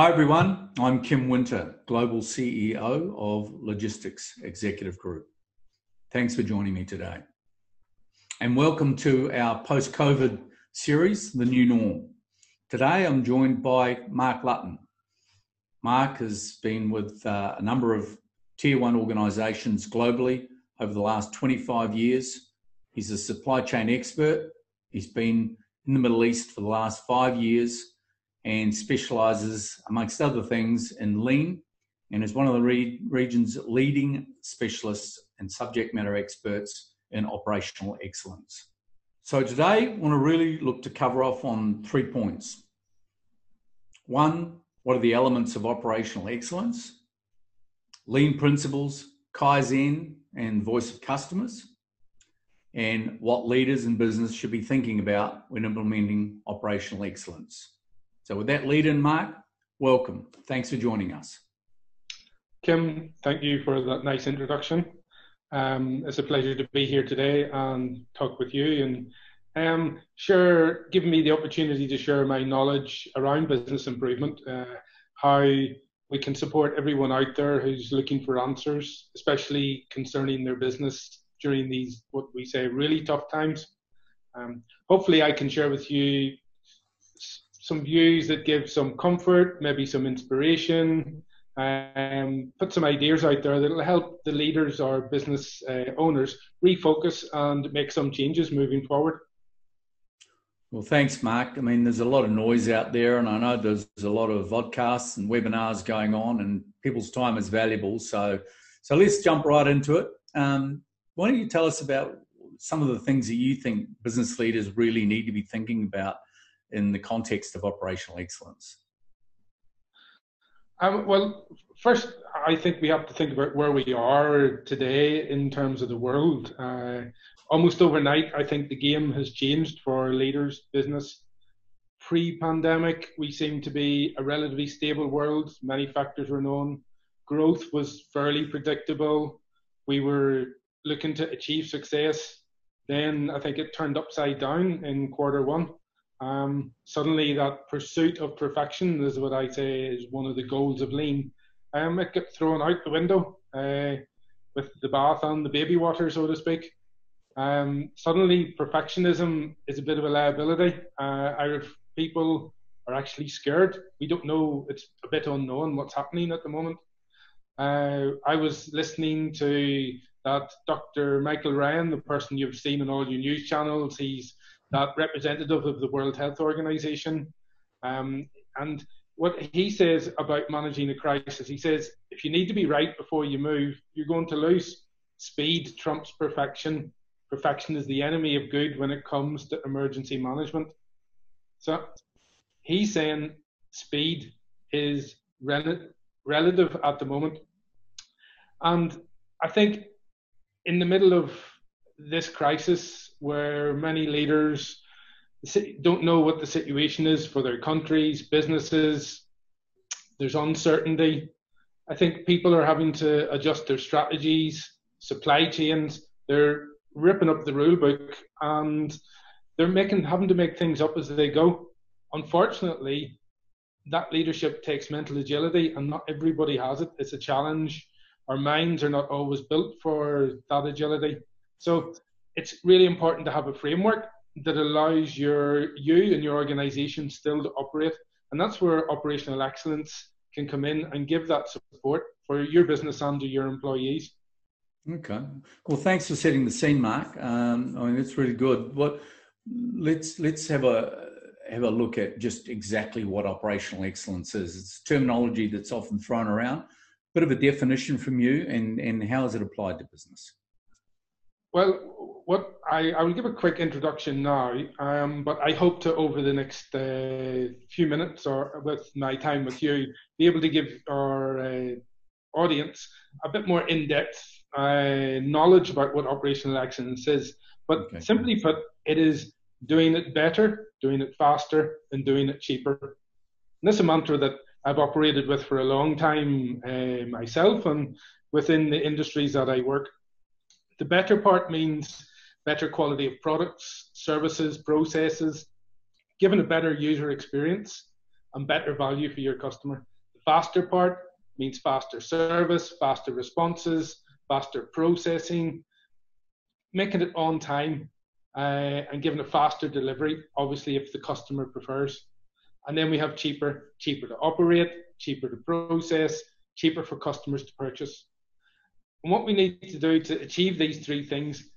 Hi, everyone. I'm Kim Winter, Global CEO of Logistics Executive Group. Thanks for joining me today. And welcome to our post COVID series, The New Norm. Today I'm joined by Mark Lutton. Mark has been with uh, a number of tier one organizations globally over the last 25 years. He's a supply chain expert. He's been in the Middle East for the last five years and specializes, amongst other things, in lean and is one of the re- region's leading specialists and subject matter experts in operational excellence. So today, I want to really look to cover off on three points. One, what are the elements of operational excellence? Lean principles, Kaizen, and voice of customers, and what leaders in business should be thinking about when implementing operational excellence. So, with that lead in, Mark, welcome. Thanks for joining us. Kim, thank you for that nice introduction. Um, it's a pleasure to be here today and talk with you and um, share, giving me the opportunity to share my knowledge around business improvement, uh, how we can support everyone out there who's looking for answers, especially concerning their business during these, what we say, really tough times. Um, hopefully, I can share with you some views that give some comfort, maybe some inspiration, um, put some ideas out there that will help the leaders or business uh, owners refocus and make some changes moving forward. Well, thanks, Mark. I mean, there's a lot of noise out there, and I know there's, a lot of podcasts and webinars going on, and people's time is valuable. So, so let's jump right into it. Um, why don't you tell us about some of the things that you think business leaders really need to be thinking about in the context of operational excellence? Um, well, first, I think we have to think about where we are today in terms of the world. Uh, almost overnight, I think the game has changed for leaders, business. Pre pandemic, we seem to be a relatively stable world. Many factors were known. Growth was fairly predictable. We were looking to achieve success. Then I think it turned upside down in quarter one. Um, suddenly, that pursuit of perfection is what I say is one of the goals of lean. Um, it got thrown out the window uh, with the bath and the baby water, so to speak. Um, suddenly, perfectionism is a bit of a liability. Uh, Irish people are actually scared. We don't know, it's a bit unknown what's happening at the moment. Uh, I was listening to that Dr. Michael Ryan, the person you've seen on all your news channels. He's that representative of the World Health Organization. Um, and what he says about managing a crisis, he says, if you need to be right before you move, you're going to lose. Speed trumps perfection. Perfection is the enemy of good when it comes to emergency management. So he's saying speed is rel- relative at the moment. And I think in the middle of this crisis, where many leaders don't know what the situation is for their countries, businesses. There's uncertainty. I think people are having to adjust their strategies, supply chains. They're ripping up the rule book and they're making having to make things up as they go. Unfortunately, that leadership takes mental agility and not everybody has it. It's a challenge. Our minds are not always built for that agility. So it's really important to have a framework that allows your you and your organization still to operate. And that's where operational excellence can come in and give that support for your business and to your employees. Okay. Well, thanks for setting the scene, Mark. Um, I mean, it's really good. What let's let's have a have a look at just exactly what operational excellence is. It's terminology that's often thrown around. Bit of a definition from you, and and how is it applied to business? Well, what I, I will give a quick introduction now, um, but I hope to over the next uh, few minutes or with my time with you, be able to give our uh, audience a bit more in-depth uh, knowledge about what operational excellence is. But okay. simply put, it is doing it better, doing it faster, and doing it cheaper. And this is a mantra that I've operated with for a long time uh, myself and within the industries that I work. The better part means better quality of products, services, processes, given a better user experience and better value for your customer. The faster part means faster service, faster responses, faster processing, making it on time uh, and giving a faster delivery, obviously, if the customer prefers. And then we have cheaper, cheaper to operate, cheaper to process, cheaper for customers to purchase. And what we need to do to achieve these three things,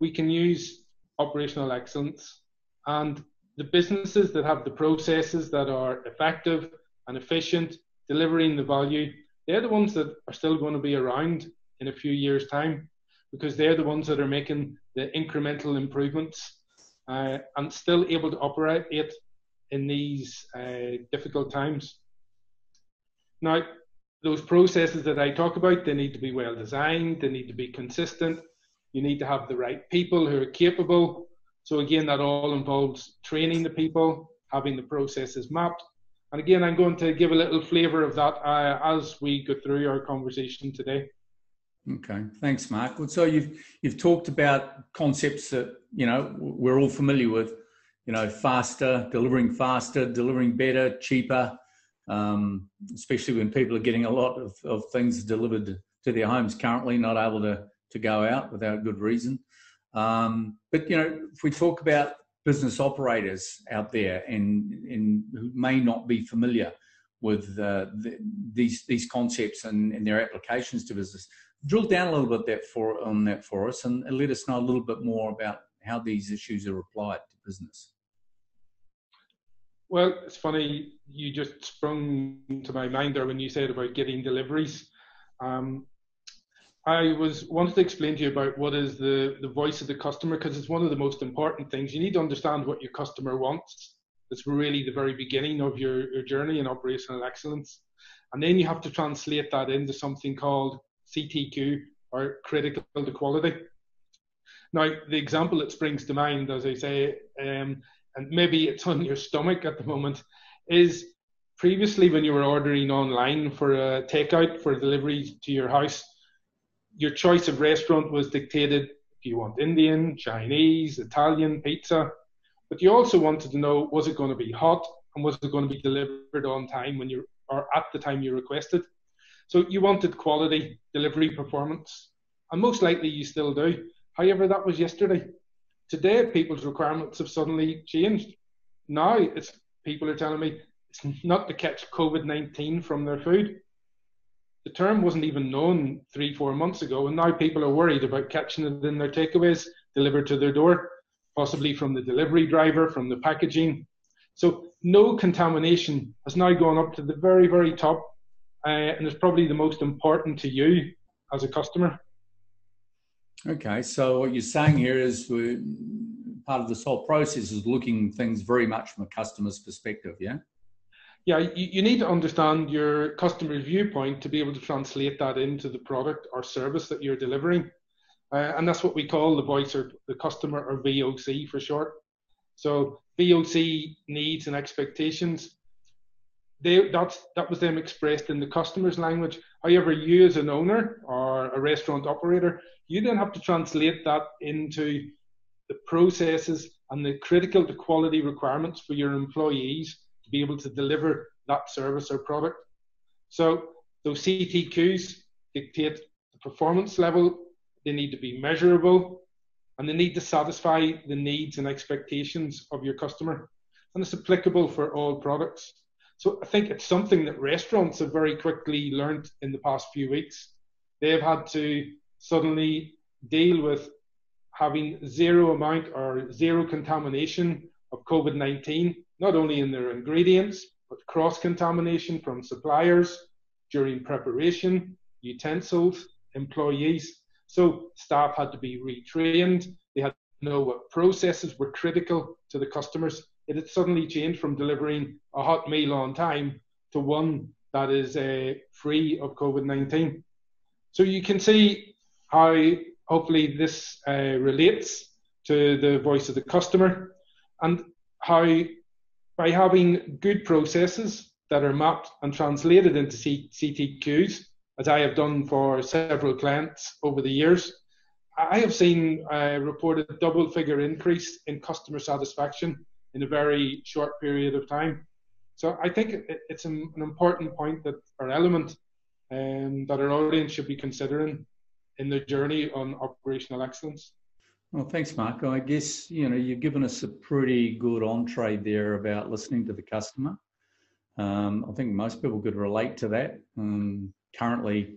we can use operational excellence. And the businesses that have the processes that are effective and efficient, delivering the value, they're the ones that are still going to be around in a few years' time because they're the ones that are making the incremental improvements uh, and still able to operate it in these uh, difficult times. Now, those processes that I talk about, they need to be well designed, they need to be consistent, you need to have the right people who are capable. So again, that all involves training the people, having the processes mapped. And again, I'm going to give a little flavour of that uh, as we go through our conversation today. Okay, thanks, Mark. Well, so you've you've talked about concepts that you know we're all familiar with. You know, faster, delivering faster, delivering better, cheaper. Um, especially when people are getting a lot of, of things delivered to their homes currently, not able to to go out without good reason. Um, but you know, if we talk about business operators out there and, and who may not be familiar with uh, the, these these concepts and, and, their applications to business, drill down a little bit that for on that for us and, and let us know a little bit more about how these issues are applied to business. Well, it's funny you just sprung to my mind there when you said about getting deliveries. Um, I was wanted to explain to you about what is the, the voice of the customer because it's one of the most important things. You need to understand what your customer wants. It's really the very beginning of your, your journey in operational excellence. And then you have to translate that into something called CTQ or critical to quality. Now, the example that springs to mind, as I say, um, and maybe it's on your stomach at the moment, is previously when you were ordering online for a takeout for delivery to your house, your choice of restaurant was dictated if you want Indian, Chinese, Italian, pizza, but you also wanted to know was it going to be hot and was it going to be delivered on time when you or at the time you requested. So you wanted quality, delivery performance, and most likely you still do. However, that was yesterday. Today, people's requirements have suddenly changed. Now, it's people are telling me it's not to catch COVID 19 from their food. The term wasn't even known three, four months ago, and now people are worried about catching it in their takeaways delivered to their door, possibly from the delivery driver, from the packaging. So, no contamination has now gone up to the very, very top uh, and it's probably the most important to you as a customer. Okay, so what you're saying here is part of this whole process is looking things very much from a customer's perspective, yeah? Yeah, you, you need to understand your customer's viewpoint to be able to translate that into the product or service that you're delivering. Uh, and that's what we call the voice or the customer or VOC for short. So VOC needs and expectations they that's that was them expressed in the customer's language. However, you as an owner or a restaurant operator, you then have to translate that into the processes and the critical to quality requirements for your employees to be able to deliver that service or product. So those CTQs dictate the performance level. They need to be measurable and they need to satisfy the needs and expectations of your customer. And it's applicable for all products. So I think it's something that restaurants have very quickly learned in the past few weeks. They've had to suddenly deal with having zero amount or zero contamination of COVID 19, not only in their ingredients, but cross contamination from suppliers during preparation, utensils, employees. So staff had to be retrained. They had to know what processes were critical to the customers it had suddenly changed from delivering a hot meal on time to one that is uh, free of COVID 19. So you can see how hopefully this uh, relates to the voice of the customer and how by having good processes that are mapped and translated into C- CTQs, as I have done for several clients over the years, I have seen a reported double figure increase in customer satisfaction in a very short period of time. So I think it's an important point that our element um, that our audience should be considering in their journey on operational excellence. Well, thanks, Mark. I guess you know you've given us a pretty good entree there about listening to the customer. Um, I think most people could relate to that. Um, currently,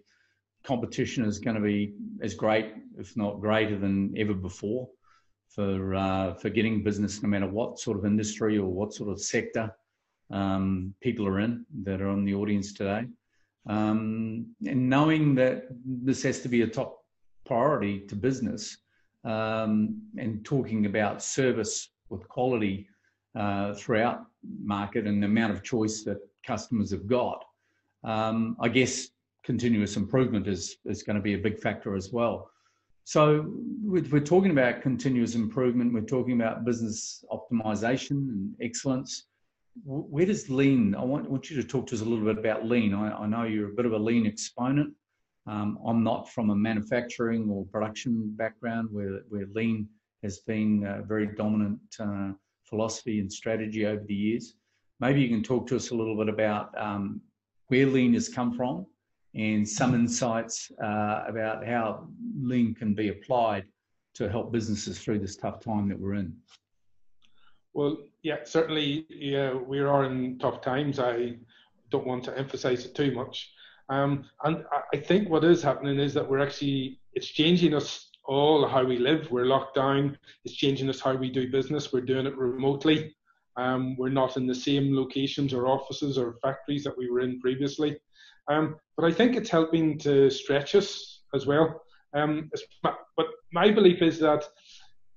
competition is going to be as great, if not greater, than ever before for uh, for getting business, no matter what sort of industry or what sort of sector um, people are in that are on the audience today. Um, and knowing that this has to be a top priority to business um, and talking about service with quality uh, throughout market and the amount of choice that customers have got, um, I guess continuous improvement is, is going to be a big factor as well. So we're talking about continuous improvement. We're talking about business optimization and excellence where does lean? I want, want you to talk to us a little bit about lean. I, I know you're a bit of a lean exponent. Um, I'm not from a manufacturing or production background where, where lean has been a very dominant uh, philosophy and strategy over the years. Maybe you can talk to us a little bit about um, where lean has come from and some insights uh, about how lean can be applied to help businesses through this tough time that we're in. Well, yeah, certainly, yeah, we are in tough times. I don't want to emphasize it too much. Um, and I think what is happening is that we're actually, it's changing us all how we live. We're locked down. It's changing us how we do business. We're doing it remotely. Um, we're not in the same locations or offices or factories that we were in previously. Um, but I think it's helping to stretch us as well. Um, but my belief is that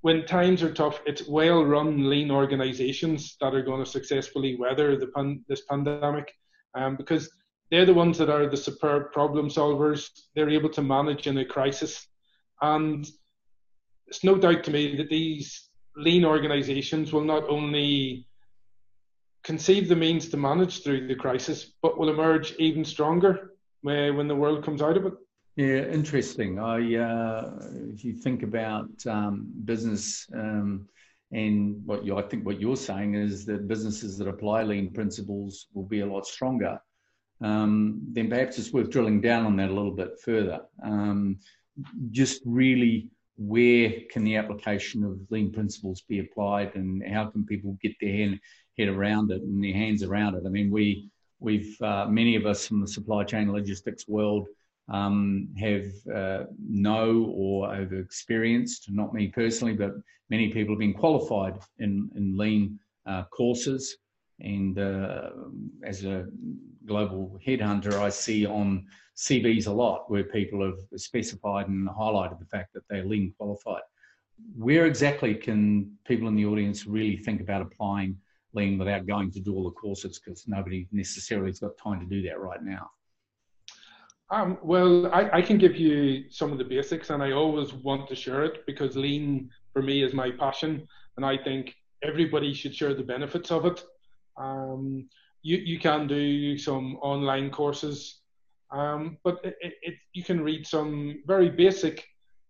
when times are tough, it's well-run, lean organizations that are going to successfully weather the pan- this pandemic, um, because they're the ones that are the superb problem solvers. They're able to manage in a crisis, and it's no doubt to me that these lean organizations will not only conceive the means to manage through the crisis, but will emerge even stronger when the world comes out of it. Yeah, interesting. I, uh, if you think about um, business um, and what you, I think what you're saying is that businesses that apply lean principles will be a lot stronger. Um, then perhaps it's worth drilling down on that a little bit further. Um, just really, where can the application of lean principles be applied, and how can people get their head, around it and their hands around it? I mean, we we've uh, many of us from the supply chain logistics world um, have uh, know or have experienced, not me personally, but many people have been qualified in, in lean uh, courses. And uh, as a global headhunter, I see on CVs a lot where people have specified and highlighted the fact that they're lean qualified. Where exactly can people in the audience really think about applying lean without going to do all the courses? Because nobody necessarily has got time to do that right now. Um, well, I, I, can give you some of the basics, and I always want to share it because lean for me is my passion, and I think everybody should share the benefits of it. Um, you you can do some online courses, um, but it, it, you can read some very basic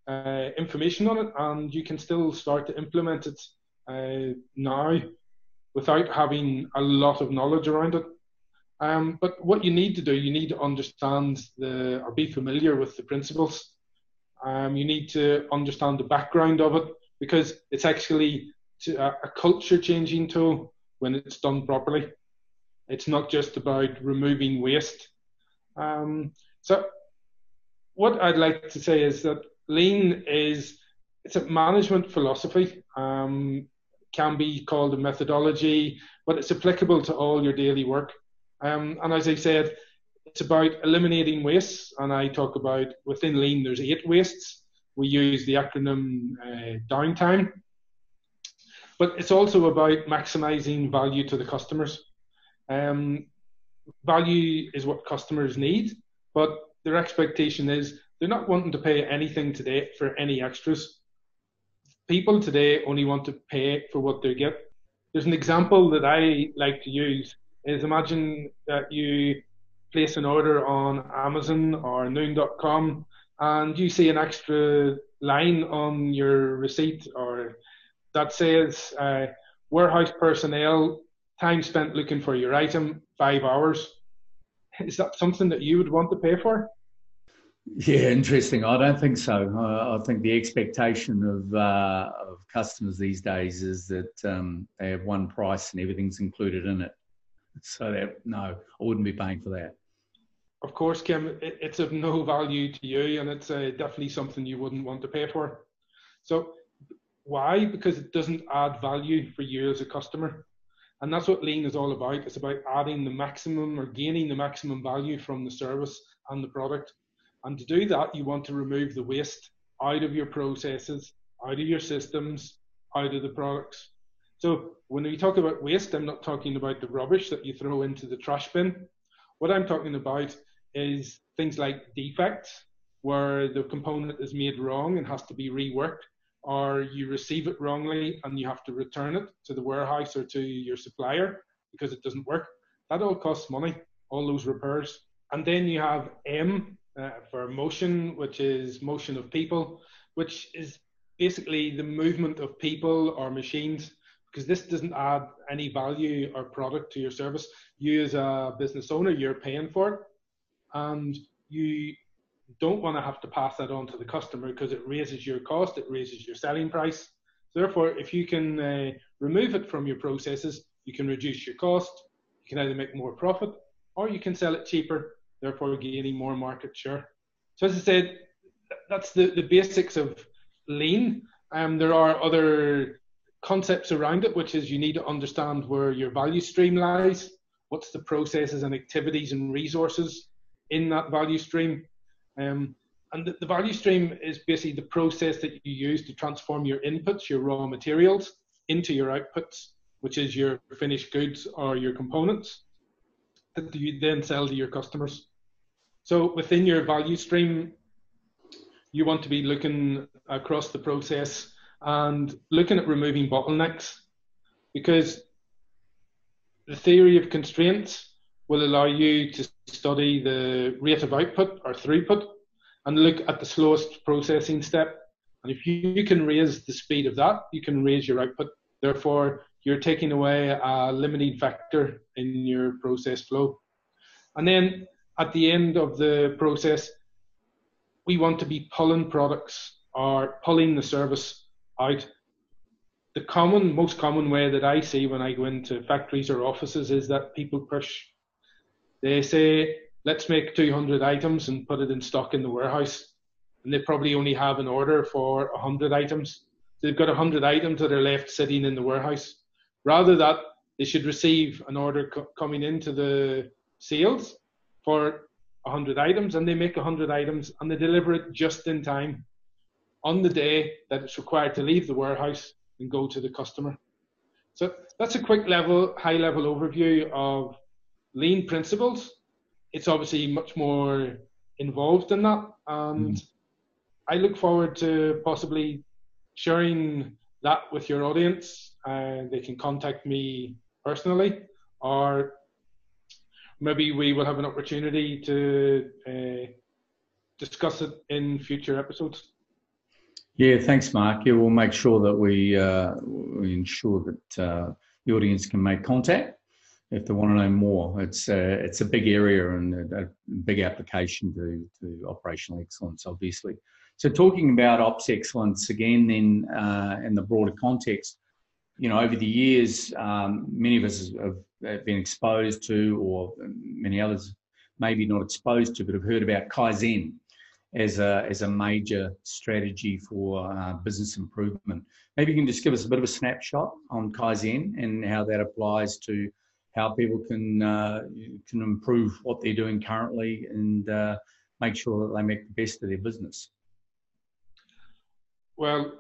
uh, information on it, and you can still start to implement it uh, now without having a lot of knowledge around it. Um, but what you need to do, you need to understand the or be familiar with the principles. Um, you need to understand the background of it because it's actually a, a culture changing tool when it's done properly. It's not just about removing waste. Um, so, what I'd like to say is that lean is it's a management philosophy. Um, can be called a methodology, but it's applicable to all your daily work. Um, and as I said, it's about eliminating waste. And I talk about within Lean, there's eight wastes. We use the acronym uh, downtime. But it's also about maximizing value to the customers. Um, value is what customers need, but their expectation is they're not wanting to pay anything today for any extras. People today only want to pay for what they get. There's an example that I like to use is imagine that you place an order on Amazon or Noon.com and you see an extra line on your receipt or that says uh, warehouse personnel time spent looking for your item, five hours. Is that something that you would want to pay for? Yeah, interesting. I don't think so. I, I think the expectation of, uh, of customers these days is that um, they have one price and everything's included in it. So that no, I wouldn't be paying for that. Of course, Kim, it, it's of no value to you, and it's uh, definitely something you wouldn't want to pay for. So, why? Because it doesn't add value for you as a customer. And that's what lean is all about. It's about adding the maximum or gaining the maximum value from the service and the product. And to do that, you want to remove the waste out of your processes, out of your systems, out of the products. So when we talk about waste, I'm not talking about the rubbish that you throw into the trash bin. What I'm talking about is things like defects, where the component is made wrong and has to be reworked, or you receive it wrongly and you have to return it to the warehouse or to your supplier because it doesn't work. That all costs money, all those repairs. And then you have M uh, for motion, which is motion of people, which is basically the movement of people or machines because this doesn't add any value or product to your service. You, as a business owner, you're paying for it, and you don't want to have to pass that on to the customer because it raises your cost, it raises your selling price. Therefore, if you can uh, remove it from your processes, you can reduce your cost. You can either make more profit or you can sell it cheaper, therefore gaining more market share. So, as I said, that's the, the basics of lean. Um, there are other concepts around it, which is you need to understand where your value stream lies, what's the processes and activities and resources in that value stream, um, and the, the, value stream is basically the process that you use to transform your inputs, your raw materials, into your outputs, which is your finished goods or your components that you then sell to your customers. So within your value stream, you want to be looking across the process and looking at removing bottlenecks because the theory of constraints will allow you to study the rate of output or throughput and look at the slowest processing step. And if you can raise the speed of that, you can raise your output. Therefore, you're taking away a limiting factor in your process flow. And then at the end of the process, we want to be pulling products or pulling the service out. The common, most common way that I see when I go into factories or offices is that people push. They say, let's make 200 items and put it in stock in the warehouse. And they probably only have an order for 100 items. They've got 100 items that are left sitting in the warehouse. Rather that they should receive an order co- coming into the sales for 100 items and they make 100 items and they deliver it just in time on the day that it's required to leave the warehouse and go to the customer. So that's a quick level, high level overview of lean principles it's obviously much more involved than that. And mm. I look forward to possibly sharing that with your audience. Uh, they can contact me personally, or maybe we will have an opportunity to uh, discuss it in future episodes. Yeah, thanks, Mark. Yeah, we'll make sure that we, uh, we ensure that uh, the audience can make contact if they want to know more. It's a, it's a big area and a, a big application to, to operational excellence, obviously. So talking about ops excellence again, then uh, in the broader context, you know, over the years, um, many of us have been exposed to, or many others maybe not exposed to, but have heard about Kaizen as a as a major strategy for uh, business improvement. Maybe you can just give us a bit of a snapshot on Kaizen and how that applies to how people can uh, can improve what they're doing currently and uh, make sure that they make the best of their business. Well,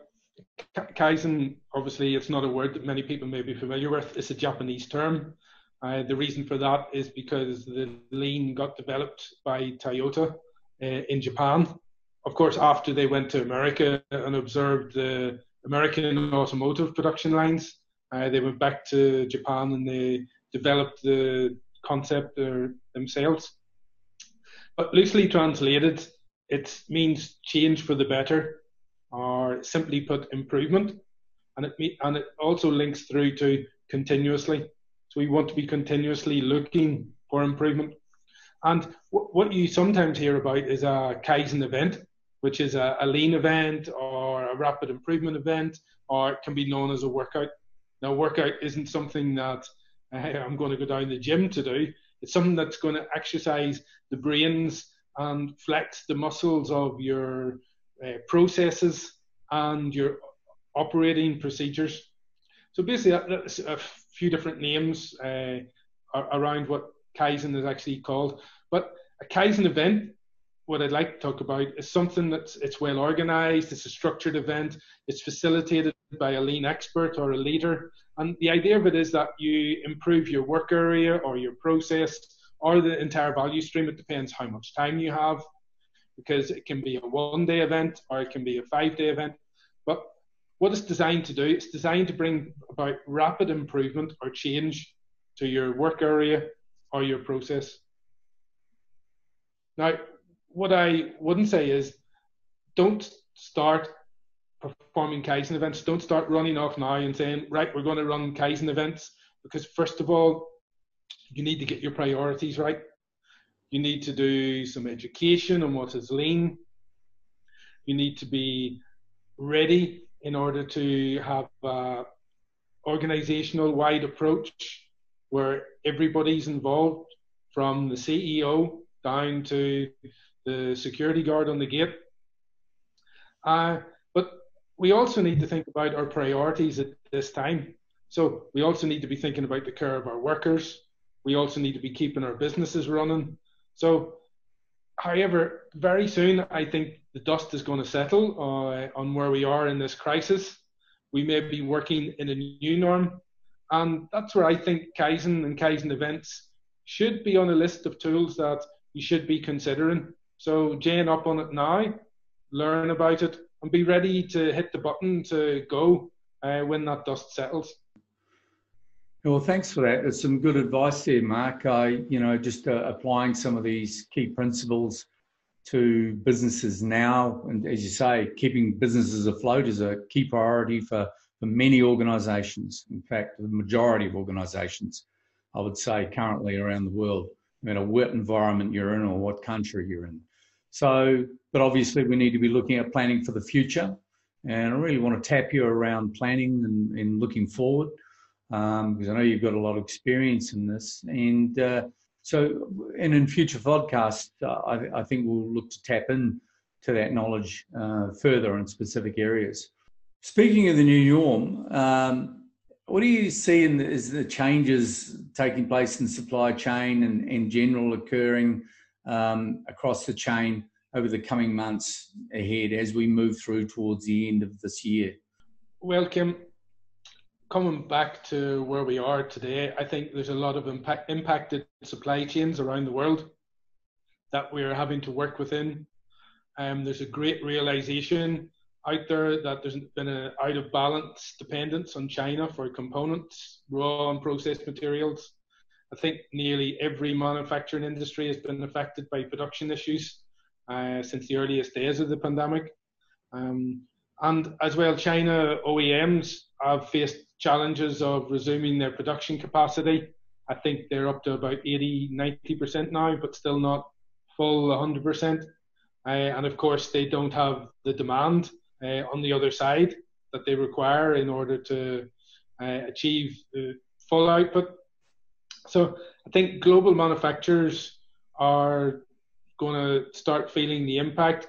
Kaizen, obviously, it's not a word that many people may be familiar with. It's a Japanese term. Uh, the reason for that is because the lean got developed by Toyota uh, in Japan. Of course, after they went to America and observed the American automotive production lines, uh, they went back to Japan and they developed the concept themselves. But loosely translated, it means change for the better, or simply put, improvement. And it, and it also links through to continuously. So we want to be continuously looking for improvement. And w- what you sometimes hear about is a Kaizen event, which is a, a lean event or a rapid improvement event, or it can be known as a workout. Now, workout isn't something that uh, I'm going to go down the gym to do. It's something that's going to exercise the brains and flex the muscles of your uh, processes and your operating procedures. So basically, that's a few different names uh, around what Kaizen is actually called. But a Kaizen event, what I'd like to talk about is something that's it's well organized, it's a structured event, it's facilitated by a lean expert or a leader. And the idea of it is that you improve your work area or your process or the entire value stream. It depends how much time you have, because it can be a one day event or it can be a five day event. But what it's designed to do, it's designed to bring about rapid improvement or change to your work area or your process. Now, what I wouldn't say is don't start performing Kaizen events. Don't start running off now and saying, right, we're going to run Kaizen events. Because, first of all, you need to get your priorities right. You need to do some education on what is lean. You need to be ready in order to have a organizational wide approach where everybody's involved from the CEO down to the security guard on the gate. Uh, but we also need to think about our priorities at this time. So we also need to be thinking about the care of our workers. We also need to be keeping our businesses running. So, however, very soon I think the dust is going to settle uh, on where we are in this crisis. We may be working in a new norm. And that's where I think Kaizen and Kaizen events should be on a list of tools that you should be considering. So, Jane, up on it now, learn about it, and be ready to hit the button to go uh, when that dust settles. Well, thanks for that. There's some good advice there, Mark. I, you know, just uh, applying some of these key principles to businesses now, and as you say, keeping businesses afloat is a key priority for, for many organisations. In fact, the majority of organisations, I would say, currently around the world, no matter what environment you're in or what country you're in. So, but obviously, we need to be looking at planning for the future, and I really want to tap you around planning and, and looking forward um, because I know you've got a lot of experience in this. And uh, so, and in future podcasts, uh, I, I, think we'll look to tap in to that knowledge uh, further in specific areas. Speaking of the new norm, um, what do you see in the, is the changes taking place in supply chain and in general occurring um, across the chain over the coming months ahead as we move through towards the end of this year? Kim, coming back to where we are today, I think there's a lot of impact, impacted supply chains around the world that we're having to work within. Um, there's a great realization out there that there's been an out of balance dependence on China for components, raw and processed materials. I think nearly every manufacturing industry has been affected by production issues uh, since the earliest days of the pandemic. Um, and as well, China OEMs have faced challenges of resuming their production capacity. I think they're up to about 80, 90% now, but still not full 100%. Uh, and of course, they don't have the demand uh, on the other side that they require in order to uh, achieve full output. So I think global manufacturers are going to start feeling the impact.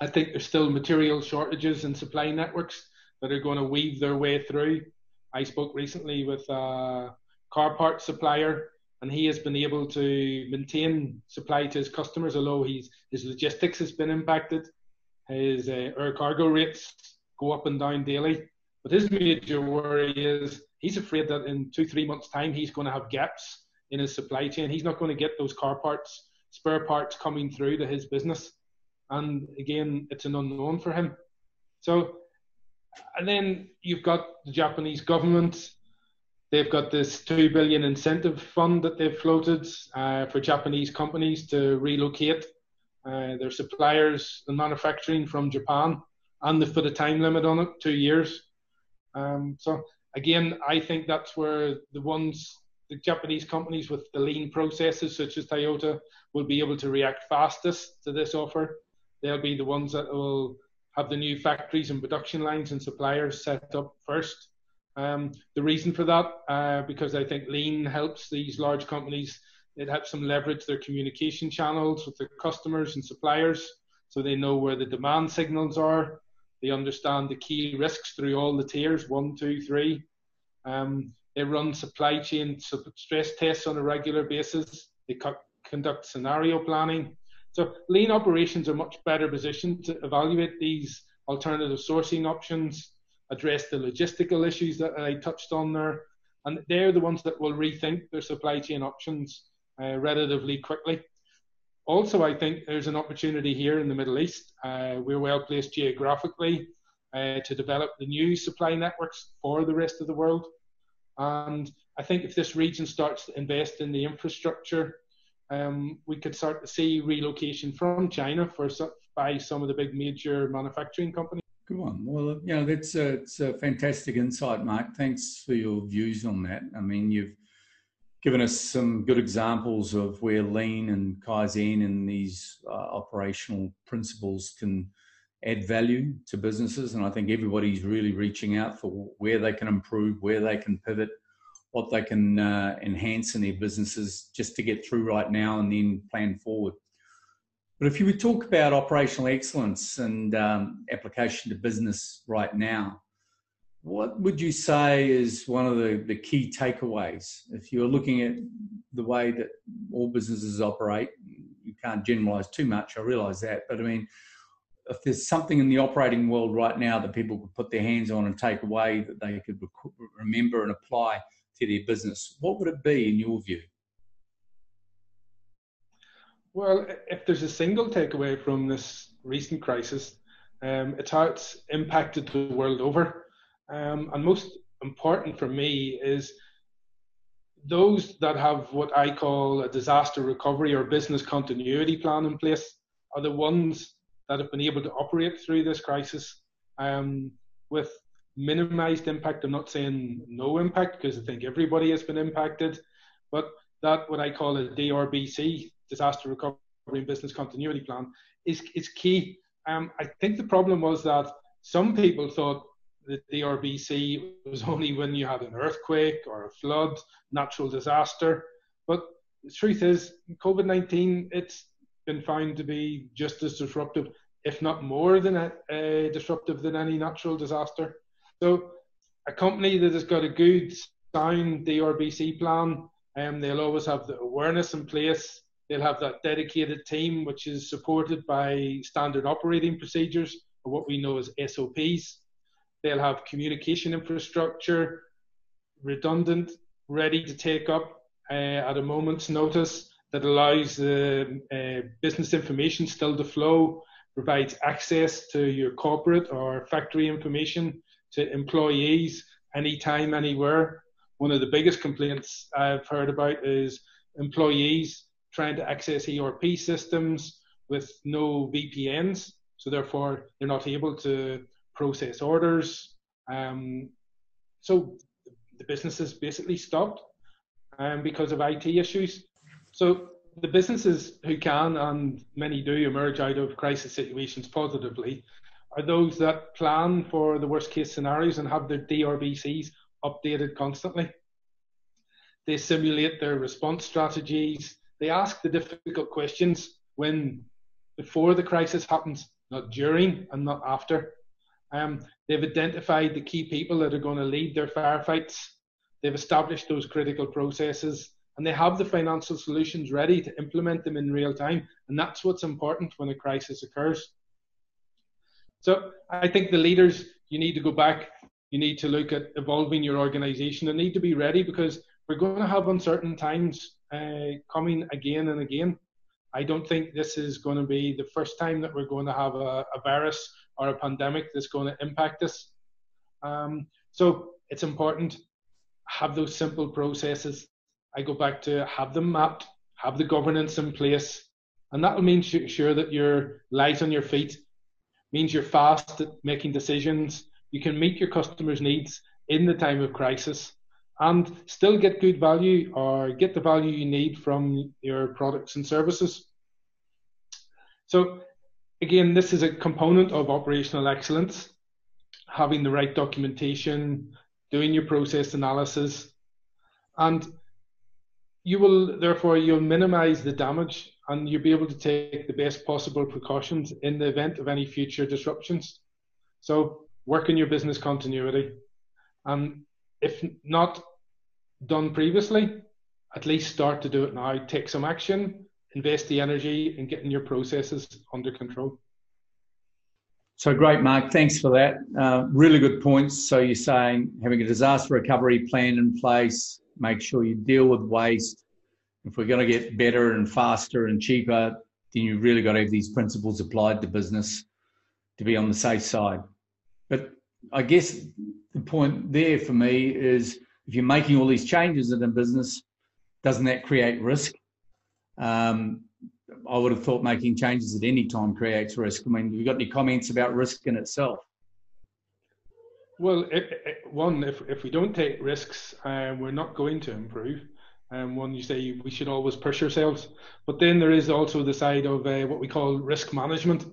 I think there's still material shortages in supply networks that are going to weave their way through. I spoke recently with a car part supplier, and he has been able to maintain supply to his customers, although he's, his logistics has been impacted. His uh, air cargo rates go up and down daily. But his major worry is he's afraid that in two, three months' time, he's going to have gaps in his supply chain. He's not going to get those car parts, spare parts coming through to his business. And again, it's an unknown for him. So and then you've got the Japanese government. They've got this two billion incentive fund that they've floated uh, for Japanese companies to relocate uh, their suppliers and manufacturing from Japan, and they've put a time limit on it, two years. Um, so again, I think that's where the ones, the Japanese companies with the lean processes, such as Toyota, will be able to react fastest to this offer. They'll be the ones that will have the new factories and production lines and suppliers set up first. Um, the reason for that, uh, because I think lean helps these large companies. It helps them leverage their communication channels with their customers and suppliers, so they know where the demand signals are. They understand the key risks through all the tiers one, two, three. Um, they run supply chain stress tests on a regular basis. They conduct scenario planning. So lean operations are much better positioned to evaluate these alternative sourcing options, address the logistical issues that I touched on there, and they're the ones that will rethink their supply chain options uh, relatively quickly. Also, I think there's an opportunity here in the Middle East. Uh, we're well placed geographically uh, to develop the new supply networks for the rest of the world. And I think if this region starts to invest in the infrastructure, um, we could start to see relocation from China for by some of the big major manufacturing companies. Good one. Well, know, that's a, it's a fantastic insight, Mark. Thanks for your views on that. I mean, you've given us some good examples of where lean and kaizen and these uh, operational principles can add value to businesses and i think everybody's really reaching out for where they can improve where they can pivot what they can uh, enhance in their businesses just to get through right now and then plan forward but if you would talk about operational excellence and um, application to business right now what would you say is one of the, the key takeaways if you're looking at the way that all businesses operate? You can't generalize too much, I realize that, but I mean, if there's something in the operating world right now that people could put their hands on and take away that they could remember and apply to their business, what would it be in your view? Well, if there's a single takeaway from this recent crisis, um, it's how it's impacted the world over. Um, and most important for me is those that have what I call a disaster recovery or business continuity plan in place are the ones that have been able to operate through this crisis um, with minimized impact. I'm not saying no impact because I think everybody has been impacted, but that what I call a DRBC, disaster recovery and business continuity plan, is, is key. Um, I think the problem was that some people thought the DRBC was only when you had an earthquake or a flood, natural disaster. But the truth is, COVID 19, it's been found to be just as disruptive, if not more than a, disruptive than any natural disaster. So, a company that has got a good, sound DRBC plan, um, they'll always have the awareness in place. They'll have that dedicated team, which is supported by standard operating procedures, or what we know as SOPs. They'll have communication infrastructure, redundant, ready to take up uh, at a moment's notice that allows the uh, business information still to flow, provides access to your corporate or factory information to employees anytime, anywhere. One of the biggest complaints I've heard about is employees trying to access ERP systems with no VPNs. So therefore, they're not able to process orders. Um, so the business businesses basically stopped um, because of IT issues. So the businesses who can, and many do, emerge out of crisis situations positively are those that plan for the worst case scenarios and have their DRBCs updated constantly. They simulate their response strategies. They ask the difficult questions when before the crisis happens, not during and not after. Um, they've identified the key people that are going to lead their firefights. They've established those critical processes and they have the financial solutions ready to implement them in real time. And that's what's important when a crisis occurs. So I think the leaders, you need to go back. You need to look at evolving your organization and need to be ready because we're going to have uncertain times uh, coming again and again. I don't think this is going to be the first time that we're going to have a, a virus or a pandemic that's going to impact us. Um, so it's important have those simple processes. I go back to have them mapped, have the governance in place, and that will mean sure that you're light on your feet. Means you're fast at making decisions. You can meet your customers' needs in the time of crisis and still get good value or get the value you need from your products and services. So, again, this is a component of operational excellence having the right documentation, doing your process analysis, and you will therefore you'll minimize the damage and you'll be able to take the best possible precautions in the event of any future disruptions. So work on your business continuity. And if not done previously, at least start to do it now. Take some action, invest the energy in getting your processes under control. So great, Mark. Thanks for that. Uh, really good points. So you're saying having a disaster recovery plan in place, make sure you deal with waste. If we're going to get better and faster and cheaper, then you've really got to have these principles applied to business to be on the safe side. But I guess the point there for me is if you're making all these changes in a business, doesn't that create risk? Um, I would have thought making changes at any time creates risk. I mean, have you got any comments about risk in itself? Well, one, if, if we don't take risks, uh, we're not going to improve. And um, one, you say we should always push ourselves. But then there is also the side of uh, what we call risk management.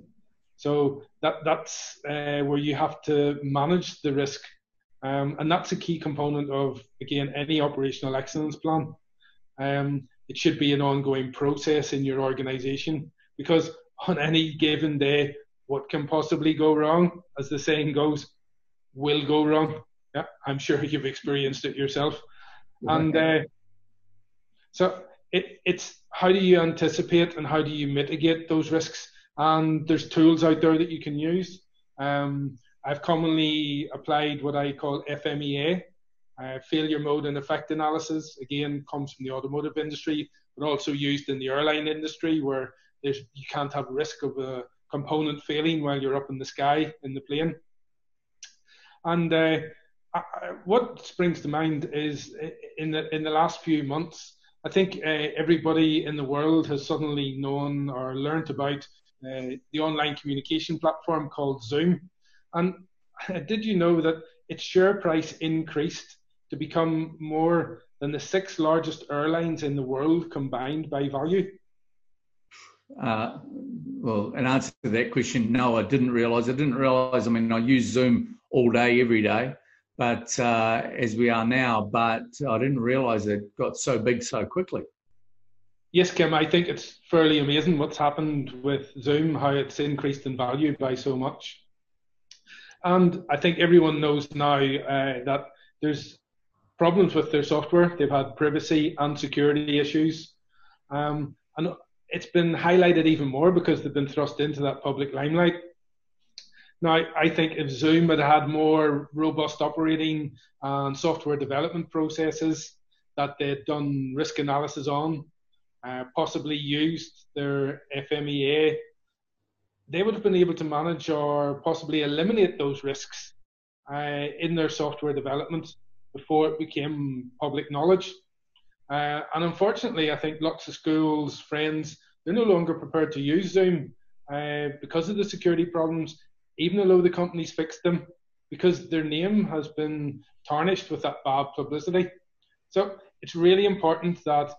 So that that's uh, where you have to manage the risk, um, and that's a key component of again any operational excellence plan. Um, it should be an ongoing process in your organization because on any given day, what can possibly go wrong, as the saying goes, will go wrong. Yeah, I'm sure you've experienced it yourself. And uh, so it, it's how do you anticipate and how do you mitigate those risks? And there's tools out there that you can use. Um, I've commonly applied what I call FMEA, uh, failure mode and effect analysis again comes from the automotive industry, but also used in the airline industry where there's you can't have risk of a component failing while you're up in the sky in the plane. And uh, I, what springs to mind is in the in the last few months, I think uh, everybody in the world has suddenly known or learnt about uh, the online communication platform called Zoom. And did you know that its share price increased to become more than the six largest airlines in the world combined by value? Uh, well, in answer to that question, no, I didn't realise. I didn't realise. I mean, I use Zoom all day, every day, but uh, as we are now, but I didn't realise it got so big so quickly. Yes, Kim, I think it's fairly amazing what's happened with Zoom, how it's increased in value by so much. And I think everyone knows now uh, that there's problems with their software. They've had privacy and security issues. Um, and it's been highlighted even more because they've been thrust into that public limelight. Now, I think if Zoom had had more robust operating and software development processes that they'd done risk analysis on, uh, possibly used their FMEA, they would have been able to manage or possibly eliminate those risks uh, in their software development before it became public knowledge. Uh, and unfortunately, I think lots of schools, friends, they're no longer prepared to use Zoom uh, because of the security problems, even though the companies fixed them, because their name has been tarnished with that bad publicity. So it's really important that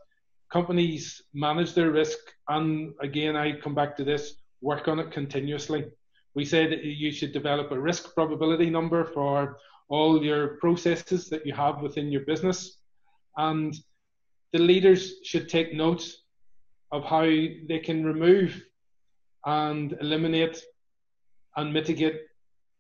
companies manage their risk. And again, I come back to this work on it continuously. We say that you should develop a risk probability number for all your processes that you have within your business. And the leaders should take note of how they can remove and eliminate and mitigate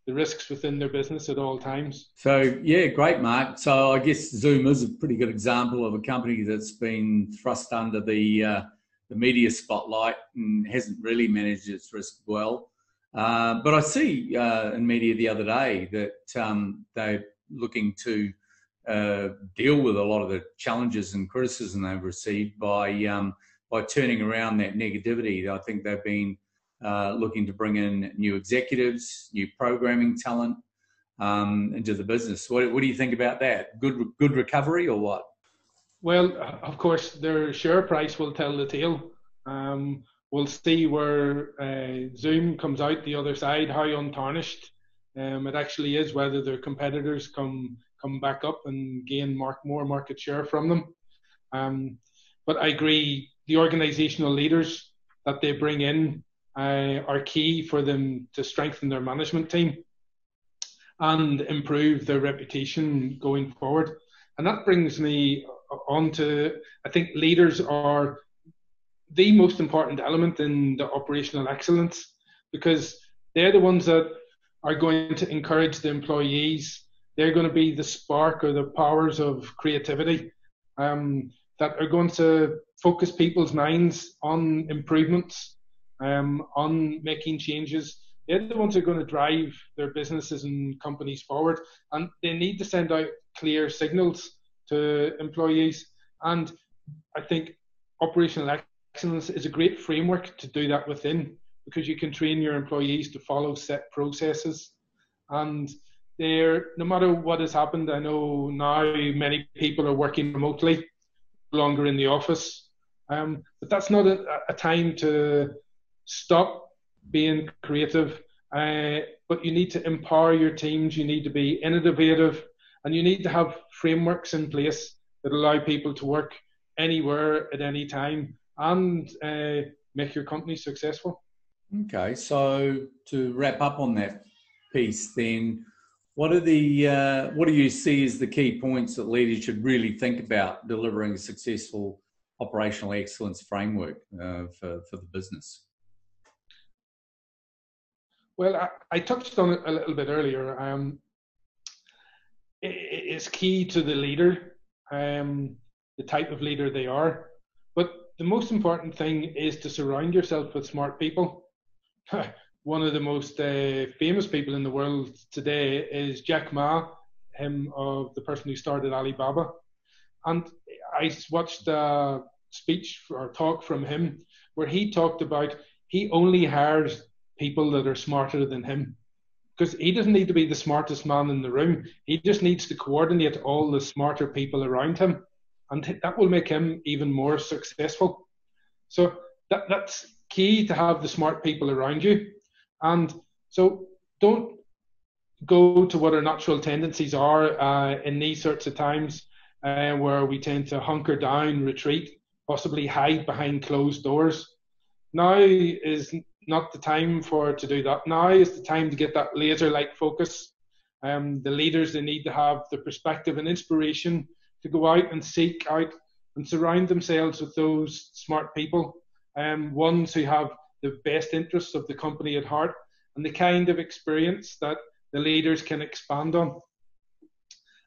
the risks within their business at all times. So, yeah, great, Mark. So, I guess Zoom is a pretty good example of a company that's been thrust under the uh, the media spotlight and hasn't really managed its risk well. Uh, but I see uh, in media the other day that um, they're looking to uh, deal with a lot of the challenges and criticism they've received by um, by turning around that negativity. I think they've been uh, looking to bring in new executives, new programming talent um, into the business. What, what do you think about that? Good good recovery or what? Well, of course, their share price will tell the tale. Um, we'll see where uh, Zoom comes out the other side, how untarnished um, it actually is, whether their competitors come come back up and gain mark, more market share from them. Um, but I agree, the organisational leaders that they bring in uh, are key for them to strengthen their management team and improve their reputation going forward. And that brings me on to I think leaders are the most important element in the operational excellence because they're the ones that are going to encourage the employees. They're going to be the spark or the powers of creativity um, that are going to focus people's minds on improvements, um, on making changes. They're the ones who are going to drive their businesses and companies forward, and they need to send out clear signals to employees. And I think operational excellence is a great framework to do that within because you can train your employees to follow set processes. And there, no matter what has happened, I know now many people are working remotely, longer in the office. Um, but that's not a, a, time to stop being creative. Uh, but you need to empower your teams. You need to be innovative, and you need to have frameworks in place that allow people to work anywhere at any time and uh, make your company successful. Okay, so to wrap up on that piece, then, what are the uh, what do you see as the key points that leaders should really think about delivering a successful operational excellence framework uh, for for the business? Well, I, I, touched on it a little bit earlier. Um, it, it's key to the leader, um, the type of leader they are. But the most important thing is to surround yourself with smart people. one of the most uh, famous people in the world today is Jack Ma, him of the person who started Alibaba. And I watched a speech or talk from him where he talked about he only hires people that are smarter than him. Because he doesn't need to be the smartest man in the room. He just needs to coordinate all the smarter people around him. And that will make him even more successful. So that, that's key to have the smart people around you. And so don't go to what our natural tendencies are uh, in these sorts of times uh, where we tend to hunker down, retreat, possibly hide behind closed doors. Now is not the time for to do that. Now is the time to get that laser-like focus. Um, the leaders they need to have the perspective and inspiration to go out and seek out and surround themselves with those smart people um, ones who have the best interests of the company at heart and the kind of experience that the leaders can expand on.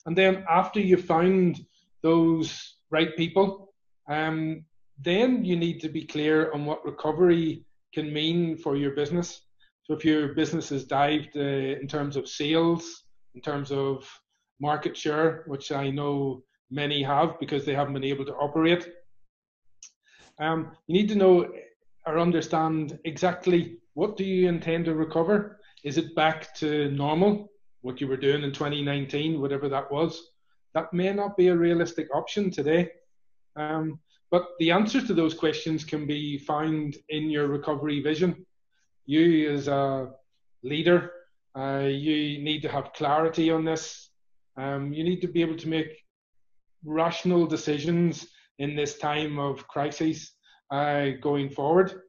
And then after you've found those right people, um, then you need to be clear on what recovery can mean for your business. So if your business has dived uh, in terms of sales, in terms of market share, which I know many have because they haven't been able to operate, um, you need to know or understand exactly what do you intend to recover. Is it back to normal, what you were doing in 2019, whatever that was? That may not be a realistic option today. Um, but the answers to those questions can be found in your recovery vision. You, as a leader, uh, you need to have clarity on this. Um, you need to be able to make rational decisions in this time of crisis uh, going forward.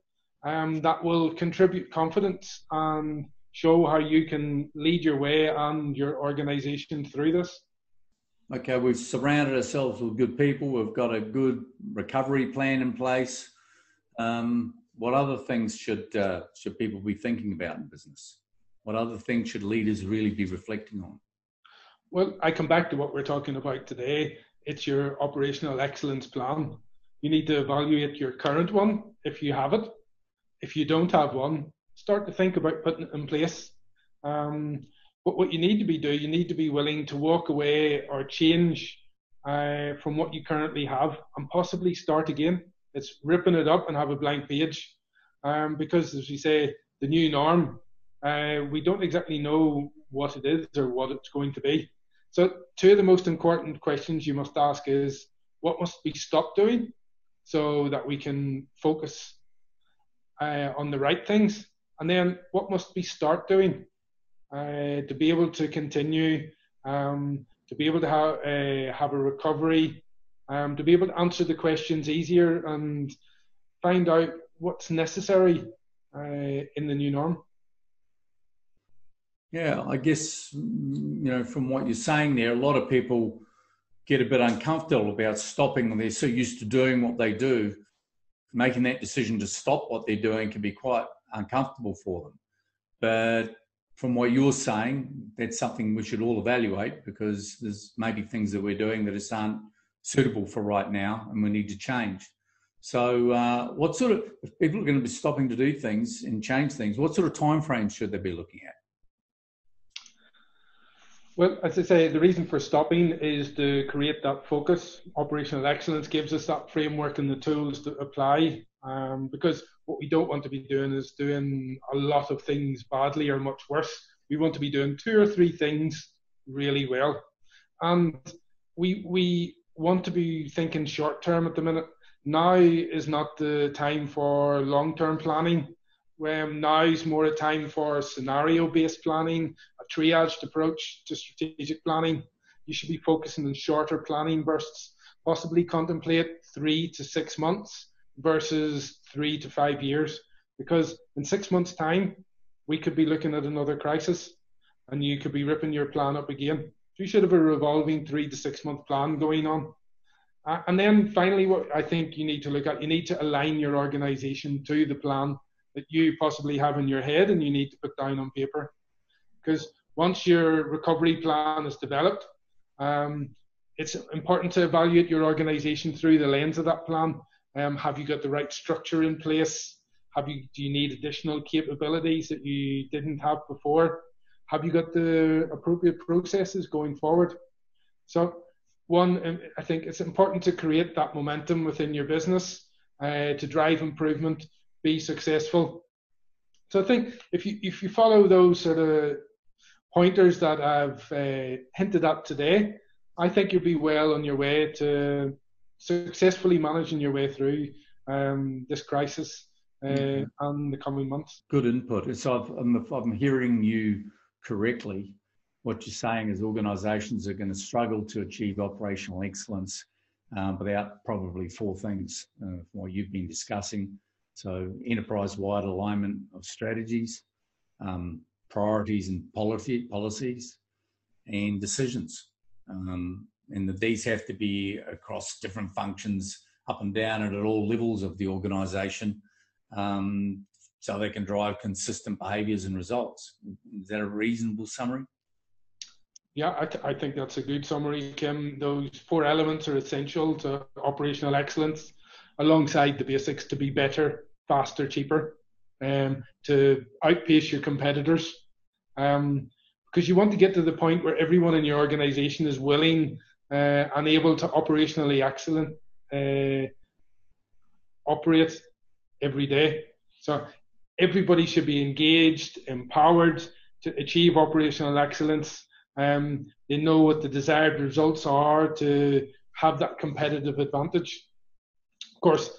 Um, that will contribute confidence and show how you can lead your way and your organization through this. Okay, we've surrounded ourselves with good people. We've got a good recovery plan in place. Um, what other things should uh, should people be thinking about in business? What other things should leaders really be reflecting on? Well, I come back to what we're talking about today it's your operational excellence plan. You need to evaluate your current one if you have it. If you don't have one, start to think about putting it in place. Um, but what you need to be doing, you need to be willing to walk away or change uh, from what you currently have and possibly start again. It's ripping it up and have a blank page. Um, because, as we say, the new norm, uh, we don't exactly know what it is or what it's going to be. So two of the most important questions you must ask is what must we stop doing so that we can focus uh, on the right things? And then what must we start doing uh, to be able to continue um, to be able to have, uh, have a recovery, um, to be able to answer the questions easier and find out what's necessary uh, in the new norm. Yeah, I guess, you know, from what you're saying there, a lot of people get a bit uncomfortable about stopping. They're so used to doing what they do. Making that decision to stop what they're doing can be quite uncomfortable for them. But from what you're saying, that's something we should all evaluate because there's maybe things that we're doing that just aren't suitable for right now and we need to change. So, uh, what sort of, if people are going to be stopping to do things and change things, what sort of time frames should they be looking at? Well, as I say, the reason for stopping is to create that focus. Operational excellence gives us that framework and the tools to apply. Um, because what we don't want to be doing is doing a lot of things badly or much worse. We want to be doing two or three things really well. And we we want to be thinking short term at the minute. Now is not the time for long term planning um, now is more a time for scenario based planning, a triaged approach to strategic planning. You should be focusing on shorter planning bursts, possibly contemplate three to six months versus three to five years. Because in six months' time, we could be looking at another crisis and you could be ripping your plan up again. You should have a revolving three to six month plan going on. Uh, and then finally, what I think you need to look at, you need to align your organization to the plan that you possibly have in your head and you need to put down on paper. Because once your recovery plan is developed, um, it's important to evaluate your organization through the lens of that plan. Um, have you got the right structure in place? Have you do you need additional capabilities that you didn't have before? Have you got the appropriate processes going forward? So, one, um, I think it's important to create that momentum within your business uh, to drive improvement be successful. So I think if you if you follow those sort of pointers that I've uh, hinted at today, I think you'll be well on your way to successfully managing your way through um, this crisis uh, mm-hmm. and the coming months. Good input. So if I'm hearing you correctly, what you're saying is organisations are going to struggle to achieve operational excellence um, without probably four things uh, from what you've been discussing. So enterprise-wide alignment of strategies, um, priorities and policy, policies, and decisions. Um, and that these have to be across different functions, up and down and at all levels of the organisation, um, so they can drive consistent behaviours and results. Is that a reasonable summary? Yeah, I, th- I, think that's a good summary, Kim. Those four elements are essential to operational excellence alongside the basics to be better, faster, cheaper, um, to outpace your competitors. Um, because you want to get to the point where everyone in your organization is willing uh, and able to operationally excellent uh, operate every day. So everybody should be engaged, empowered to achieve operational excellence. Um, they know what the desired results are to have that competitive advantage Of course,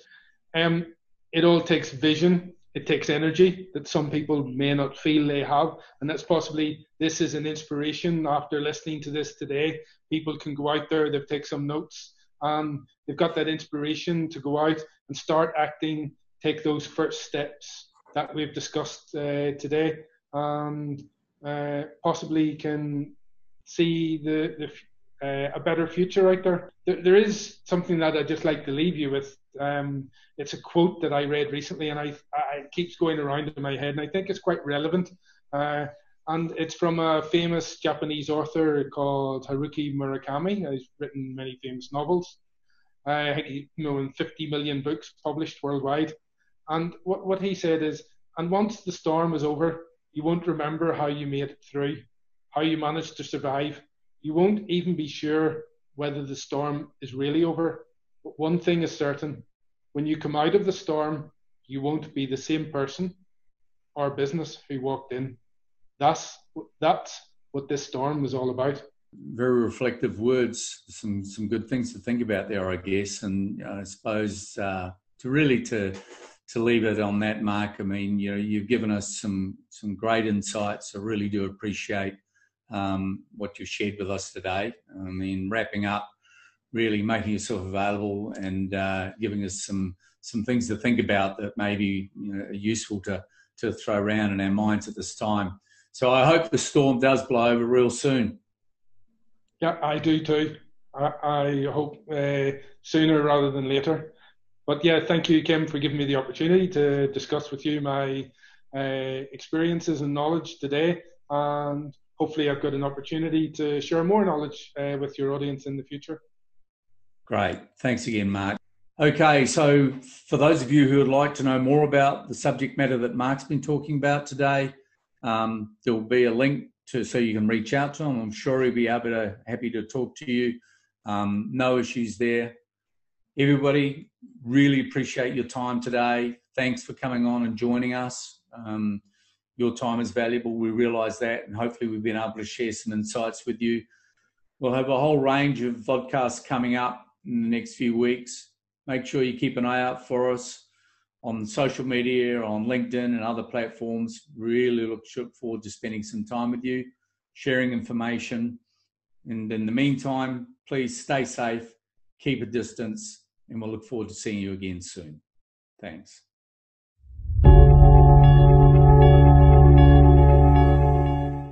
um, it all takes vision. It takes energy that some people may not feel they have, and that's possibly this is an inspiration. After listening to this today, people can go out there. They've taken some notes, and they've got that inspiration to go out and start acting. Take those first steps that we've discussed uh, today, and uh, possibly can see the, the uh, a better future out there. there. There is something that I'd just like to leave you with. Um, it's a quote that I read recently, and I, I it keeps going around in my head, and I think it's quite relevant. Uh, and it's from a famous Japanese author called Haruki Murakami. He's written many famous novels. Uh, you know, in 50 million books published worldwide. And what, what he said is, and once the storm is over, you won't remember how you made it through, how you managed to survive, you won't even be sure whether the storm is really over. But one thing is certain when you come out of the storm, you won't be the same person or business who walked in. That's, that's what this storm was all about. Very reflective words, some, some good things to think about there, I guess. And I suppose uh, to really to, to leave it on that mark, I mean, you know, you've given us some, some great insights. I really do appreciate um, what you shared with us today. I mean, wrapping up, really making yourself available and uh, giving us some some things to think about that may be you know, useful to to throw around in our minds at this time. So I hope the storm does blow over real soon. Yeah, I do too. I, I hope uh, sooner rather than later. But yeah, thank you, Kim, for giving me the opportunity to discuss with you my uh, experiences and knowledge today. And hopefully, I've got an opportunity to share more knowledge uh, with your audience in the future. Great. Thanks again, Mark. Okay, so for those of you who would like to know more about the subject matter that Mark's been talking about today, um, there will be a link to so you can reach out to him. I'm sure he'll be able to happy to talk to you. Um, no issues there. Everybody, really appreciate your time today. Thanks for coming on and joining us. Um, your time is valuable. We realise that, and hopefully, we've been able to share some insights with you. We'll have a whole range of podcasts coming up in the next few weeks. Make sure you keep an eye out for us on social media, on LinkedIn, and other platforms. Really look forward to spending some time with you, sharing information. And in the meantime, please stay safe, keep a distance, and we'll look forward to seeing you again soon. Thanks.